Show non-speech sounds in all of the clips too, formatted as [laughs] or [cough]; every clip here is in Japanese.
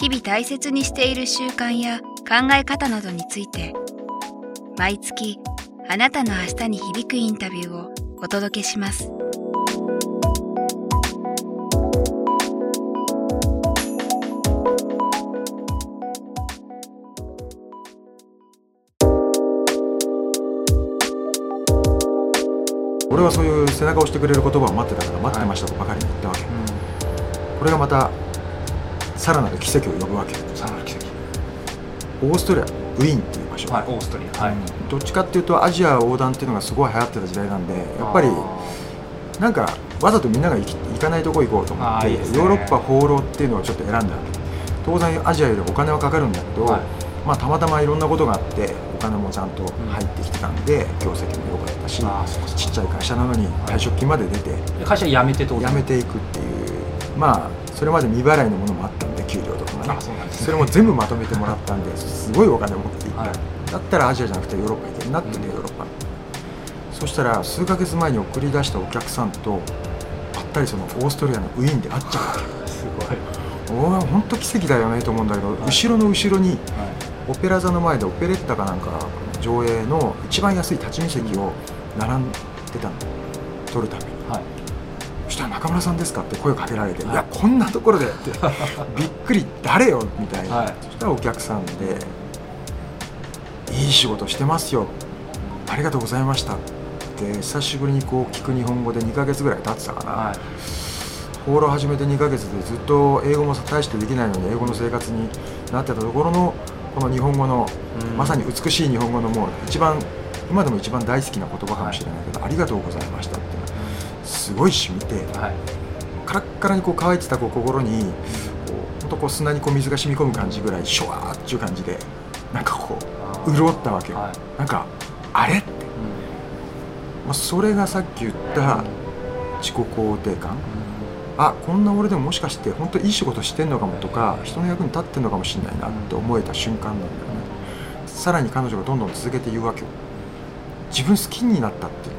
日々大切にしている習慣や考え方などについて毎月あなたの明日に響くインタビューをお届けします。俺はそういう背中を押してくれる言葉を待ってたから待ってましたとばかりに言ったわけ、はいうん、これがまたさらなる奇跡を呼ぶわけ。さらなる奇跡。オーストリアウィーンっていう場所、はい、オーストリア、はい、どっちかっていうとアジア横断っていうのがすごい流行ってた時代なんでやっぱりなんかわざとみんなが行かないとこ行こうと思って、ね、ヨーロッパ放浪っていうのをちょっと選んだわけ。当然アジアよりお金はかかるんだけど、はい。まあ、たまたまいろんなことがあってお金もちゃんと入ってきてたんで、業績も良かったしちっちゃい会社なのに退職金まで出て、会社辞めて辞めていくっていう。まあそれまで未払いのものもあったんで給料とかもね。それも全部まとめてもらったんですごいお金を持っていった、はい、だったらアジアじゃなくてヨーロッパ行け。るなってね、ヨーロッパ。そしたら数か月前に送り出したお客さんとばったりそのオーストリアのウィーンで会っちゃう [laughs] すごい。おお本当奇跡だよねと思うんだけど、はい、後ろの後ろに、はい。オペラ座の前でオペレッタかなんか上映の一番安い立ち見席を並んでたの。撮るために、はい、そしたら中村さんですか？って声をかけられて、はい、いやこんなところでってびっくり誰よ？みたいな、はい、そしたらお客さんでいい仕事してますよ。ありがとうございましたって久しぶりにこう聞く日本語で2か月ぐらい経ってたかな、はい、放浪始めて2か月でずっと英語も大してできないのに英語の生活になってたところのこの日本語の、まさに美しい日本語のもう一番今でも一番大好きな言葉かもしれないけど、はい、ありがとうございましたってすごい染みて、はい、カラッカラにこう乾いてたこう心にこう本当こう砂にこう水が染み込む感じぐらいシュワーっていう感じでなんかこう潤ったわけよ、はい、なんかあれって、うん、まあ、それがさっき言った自己肯定感、あこんな俺でももしかして本当いい仕事してんのかもとか人の役に立ってんのかもしれないなって思えた瞬間なんだよね。さらに彼女がどんどん続けて言うわけよ。自分好きになったっていう、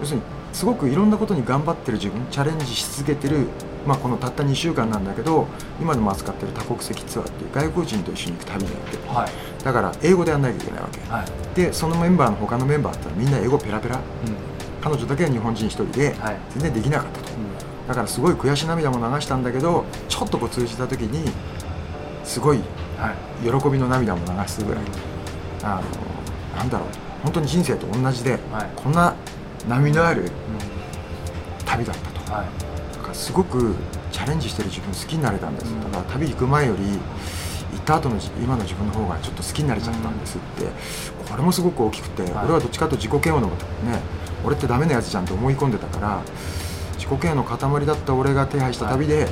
要するにすごくいろんなことに頑張ってる自分チャレンジし続けてる、まあ、このたった2週間なんだけど今でも扱ってる多国籍ツアーっていう外国人と一緒に行く旅になって、はい、だから英語でやんなきゃいけないわけ、はい、でそのメンバーの他のメンバーってみんな英語ペラペラ、うん、彼女だけは日本人一人で全然できなかったと、うん。だからすごい悔し涙も流したんだけどちょっとこう通じた時にすごい喜びの涙も流すぐらい、あのなんだろう。本当に人生と同じで、はい、こんな波のある旅だったと、はい、だからすごくチャレンジしてる自分好きになれたんです、うん、だから旅行く前より行った後の今の自分の方がちょっと好きになれちゃったんですって、うん、これもすごく大きくて、はい、俺はどっちかと自己嫌悪のね俺ってダメなやつじゃんって思い込んでたから自己嫌悪の塊だった俺が手配した旅で、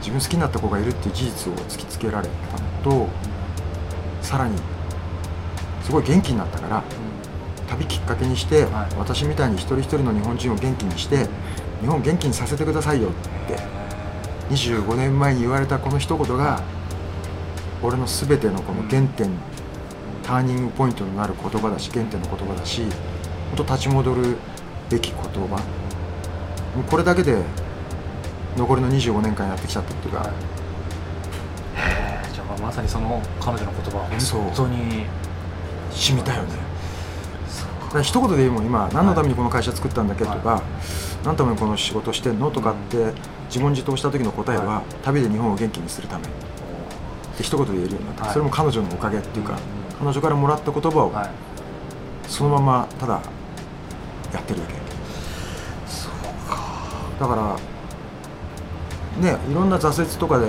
自分好きになった子がいるっていう事実を突きつけられたのとさらにすごい元気になったから、旅きっかけにして、私みたいに一人一人の日本人を元気にして日本元気にさせてくださいよって25年前に言われたこの一言が俺の全てのこの原点ターニングポイントになる言葉だし原点の言葉だし本当立ち戻るべき言葉。もうこれだけで残りの25年間やってきちゃったっていうか、はい、へえじゃあまさにその彼女の言葉は本当に染みたよね一言で言うもん今何のためにこの会社作ったんだっけとか、はい、何のためにこの仕事してんのとかって自問自答した時の答えは、はい、旅で日本を元気にするため。って一言で言えるようになった、はい、それも彼女のおかげっていうか、彼女からもらった言葉を、そのままただやってるだけ。だからねいろんな挫折とかで、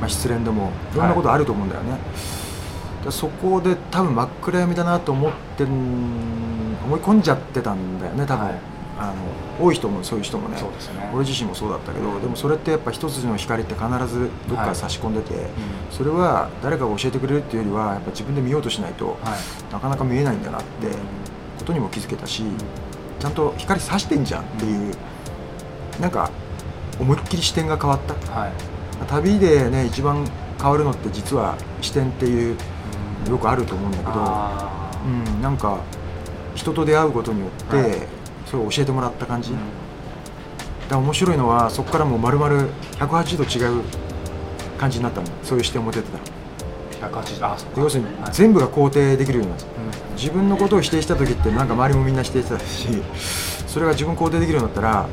まあ、失恋でもいろんなことあると思うんだよね、はい、そこで多分真っ暗闇だなと思って思い込んじゃってたんだよね。多分、はい、あの多い人もそういう人もね。ね。俺自身もそうだったけどでもそれってやっぱ一筋の光って必ずどっか差し込んでて、それは誰かが教えてくれるっていうよりはやっぱ自分で見ようとしないと、なかなか見えないんだなってことにも気づけたし、ちゃんと光差してんじゃんっていう、なんか思いっきり視点が変わった、はい。旅でね一番変わるのって実は視点っていうよくあると思うんだけど、うん、なんか人と出会うことによって、はい。それを教えてもらった感じ、だから面白いのはそこからもう丸々180度違う感じになったの。そういう視点を持ててたら180あそ要するにはい。全部が肯定できるようになった。うん。自分のことを否定した時ってなんか周りもみんな否定してたしそれが自分肯定できるようになったら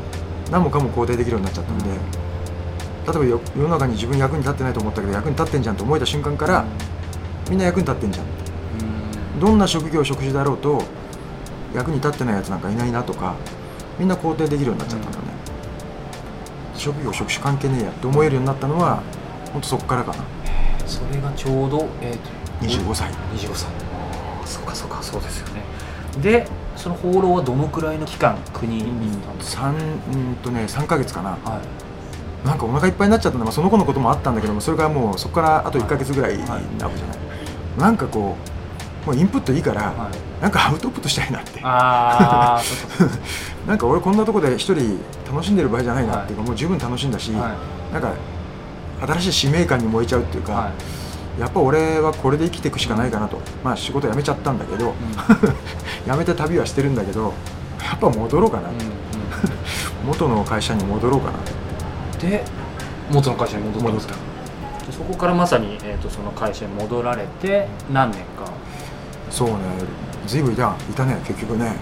何もかも肯定できるようになっちゃったんで、例えばよ世の中に自分役に立ってないと思ったけど役に立ってんじゃんと思えた瞬間から、みんな役に立ってんじゃん。うん。どんな職業職種だろうと役に立ってないやつなんかいないなとかみんな肯定できるようになっちゃったんだね、職業職種関係ねえやって思えるようになったのは本当そこからかな。それがちょうど、えーと25歳。25歳。ああそうかそうかそうですよね。でその放浪はどのくらいの期間国に行ったんですか、3うんとね3ヶ月かな。はい。なんかお腹いっぱいになっちゃったんだ、まあ、その子のこともあったんだけどもそれからもうそこからあと1ヶ月ぐらいなわけじゃない、なんかこうもうインプットいいから、はい。なんかアウトプットしたいなって。[laughs] なんか俺こんなとこで一人楽しんでる場合じゃないなってい。うか、もう十分楽しんだし、はなんか新しい使命感に燃えちゃうっていうか、いはい。やっぱ俺はこれで生きていくしかないかなと、まあ仕事辞めちゃったんだけど、[laughs] 辞めて旅はしてるんだけどやっぱ戻ろうかな、うんうん。[laughs] 元の会社に戻ろうかな。うんで元の会社に戻っ戻でそこからまさに、えー、とその会社に戻られて何年かそうねずいぶんいたいたね結局ね。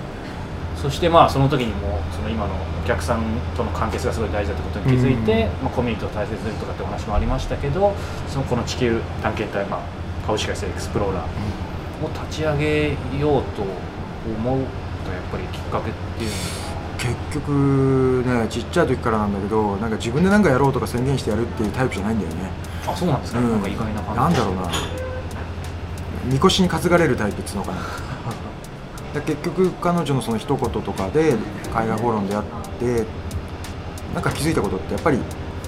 そしてまあその時にもその今のお客さんとの関係性がすごい大事だってことに気づいて、うん。まあ、コミュニティを大切にとかってお話もありましたけどそのこの地球探検隊、まあ、株式会社エクスプローラーを立ち上げようと思うとやっぱりきっかけっていうの結局ねちっちゃい時からなんだけどなんか自分で何かやろうとか宣言してやるっていうタイプじゃないんだよね。はあそうなんですか、うん。なんか意外な感じなんだろうなみこしに担がれるタイプっつうのかなで結局彼女のその一言とかで海外フォローであってなんか気づい。たことってやっぱり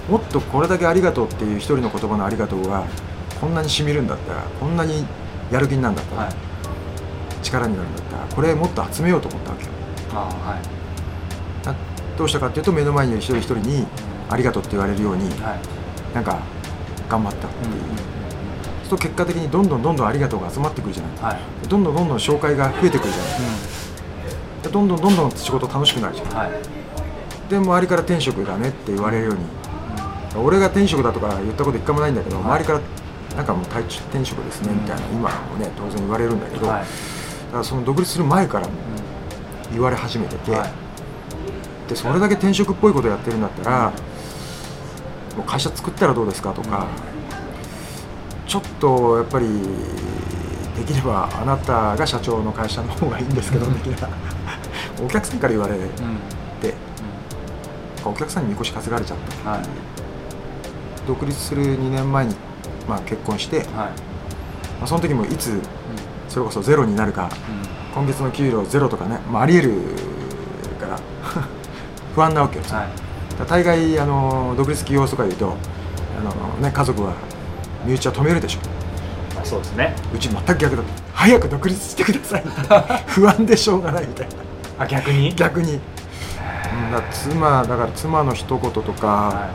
もっとこれだけありがとうってい。う一人の言葉のありがとうがこんなにしみるんだったらこんなにやる気になるんだったら、はい。力になるんだったらこれもっと集めようと思ったわけよあはい。どうしたかってい。うと目の前にい。る一人一人にありがとうって言われるようにはい。なんか頑張ったってい。う、うんと結果的にどんどんどんどんありがとうが集まってくるじゃない。はい。どんどんどんどん紹介が増えてくるじゃない。でどんどんどんどん仕事楽しくなるじゃん。うんはい。で周りから転職だねって言われるように。俺が転職だとか言ったこと一回もないんだけど、はい。周りからなんかもう転転職ですねみたいな、今もね当然言われるんだけど、はい。だからその独立する前からも言われ始めてて、はい。でそれだけ転職っぽいことやってるんだったら、もう会社作ったらどうですかとか、ちょっとやっぱりできればあなたが社長の会社の方がいいんですけど的な。お客さんから言われて、うん。うんお客さんにみこし担がれちゃった。はい。独立する2年前に、まあ、結婚して、まはい。あ、その時もいつそれこそゼロになるか今月の給料ゼロとかね、まあ、ありえるから [laughs] 不安なわけよ、はい。大概あの独立企業とか言うとあの、ね、家族は身内は止めるでしょ。あそうですね。うち全く逆だ。早く独立してください。[laughs] 不安でしょうがないみたいな。あ逆に？逆に、うん、だ妻だから妻の一言とか、は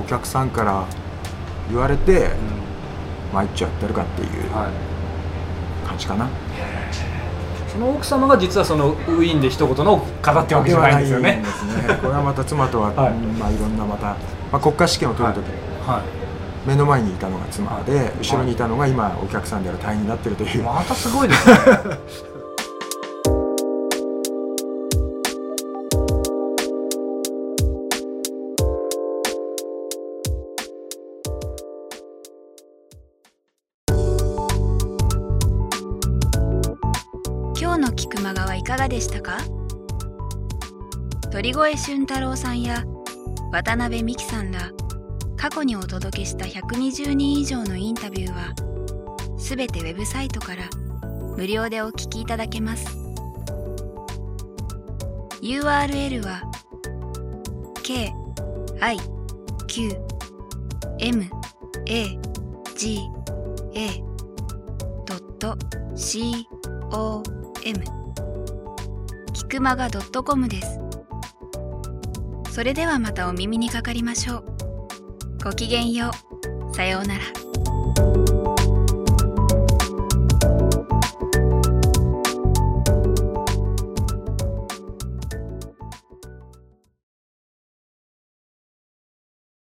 お客さんから言われていうん。まあ一応やってるかっていうはい。感じかな。その奥様が実はそのウィーンで一言の語ってわけじゃないんですよね。ではないんですね。これはまた妻とは、はい。うんまあいろんなまた、まあ、国家試験を取るとき、は目の前にいたのが妻で、後ろにいたのが今お客さんである隊員になってるとい、いう。またすごいですね。[laughs] 今日の菊間川いかがでしたか？鳥越俊太郎さんや渡辺美樹さんら過去にお届けした120人以上のインタビューはすべてウェブサイトから無料でお聞きいただけます。URL は k i q m a g a c o m キクマガ .com です。それではまたお耳にかかりましょう。ごきげんよう。さようなら。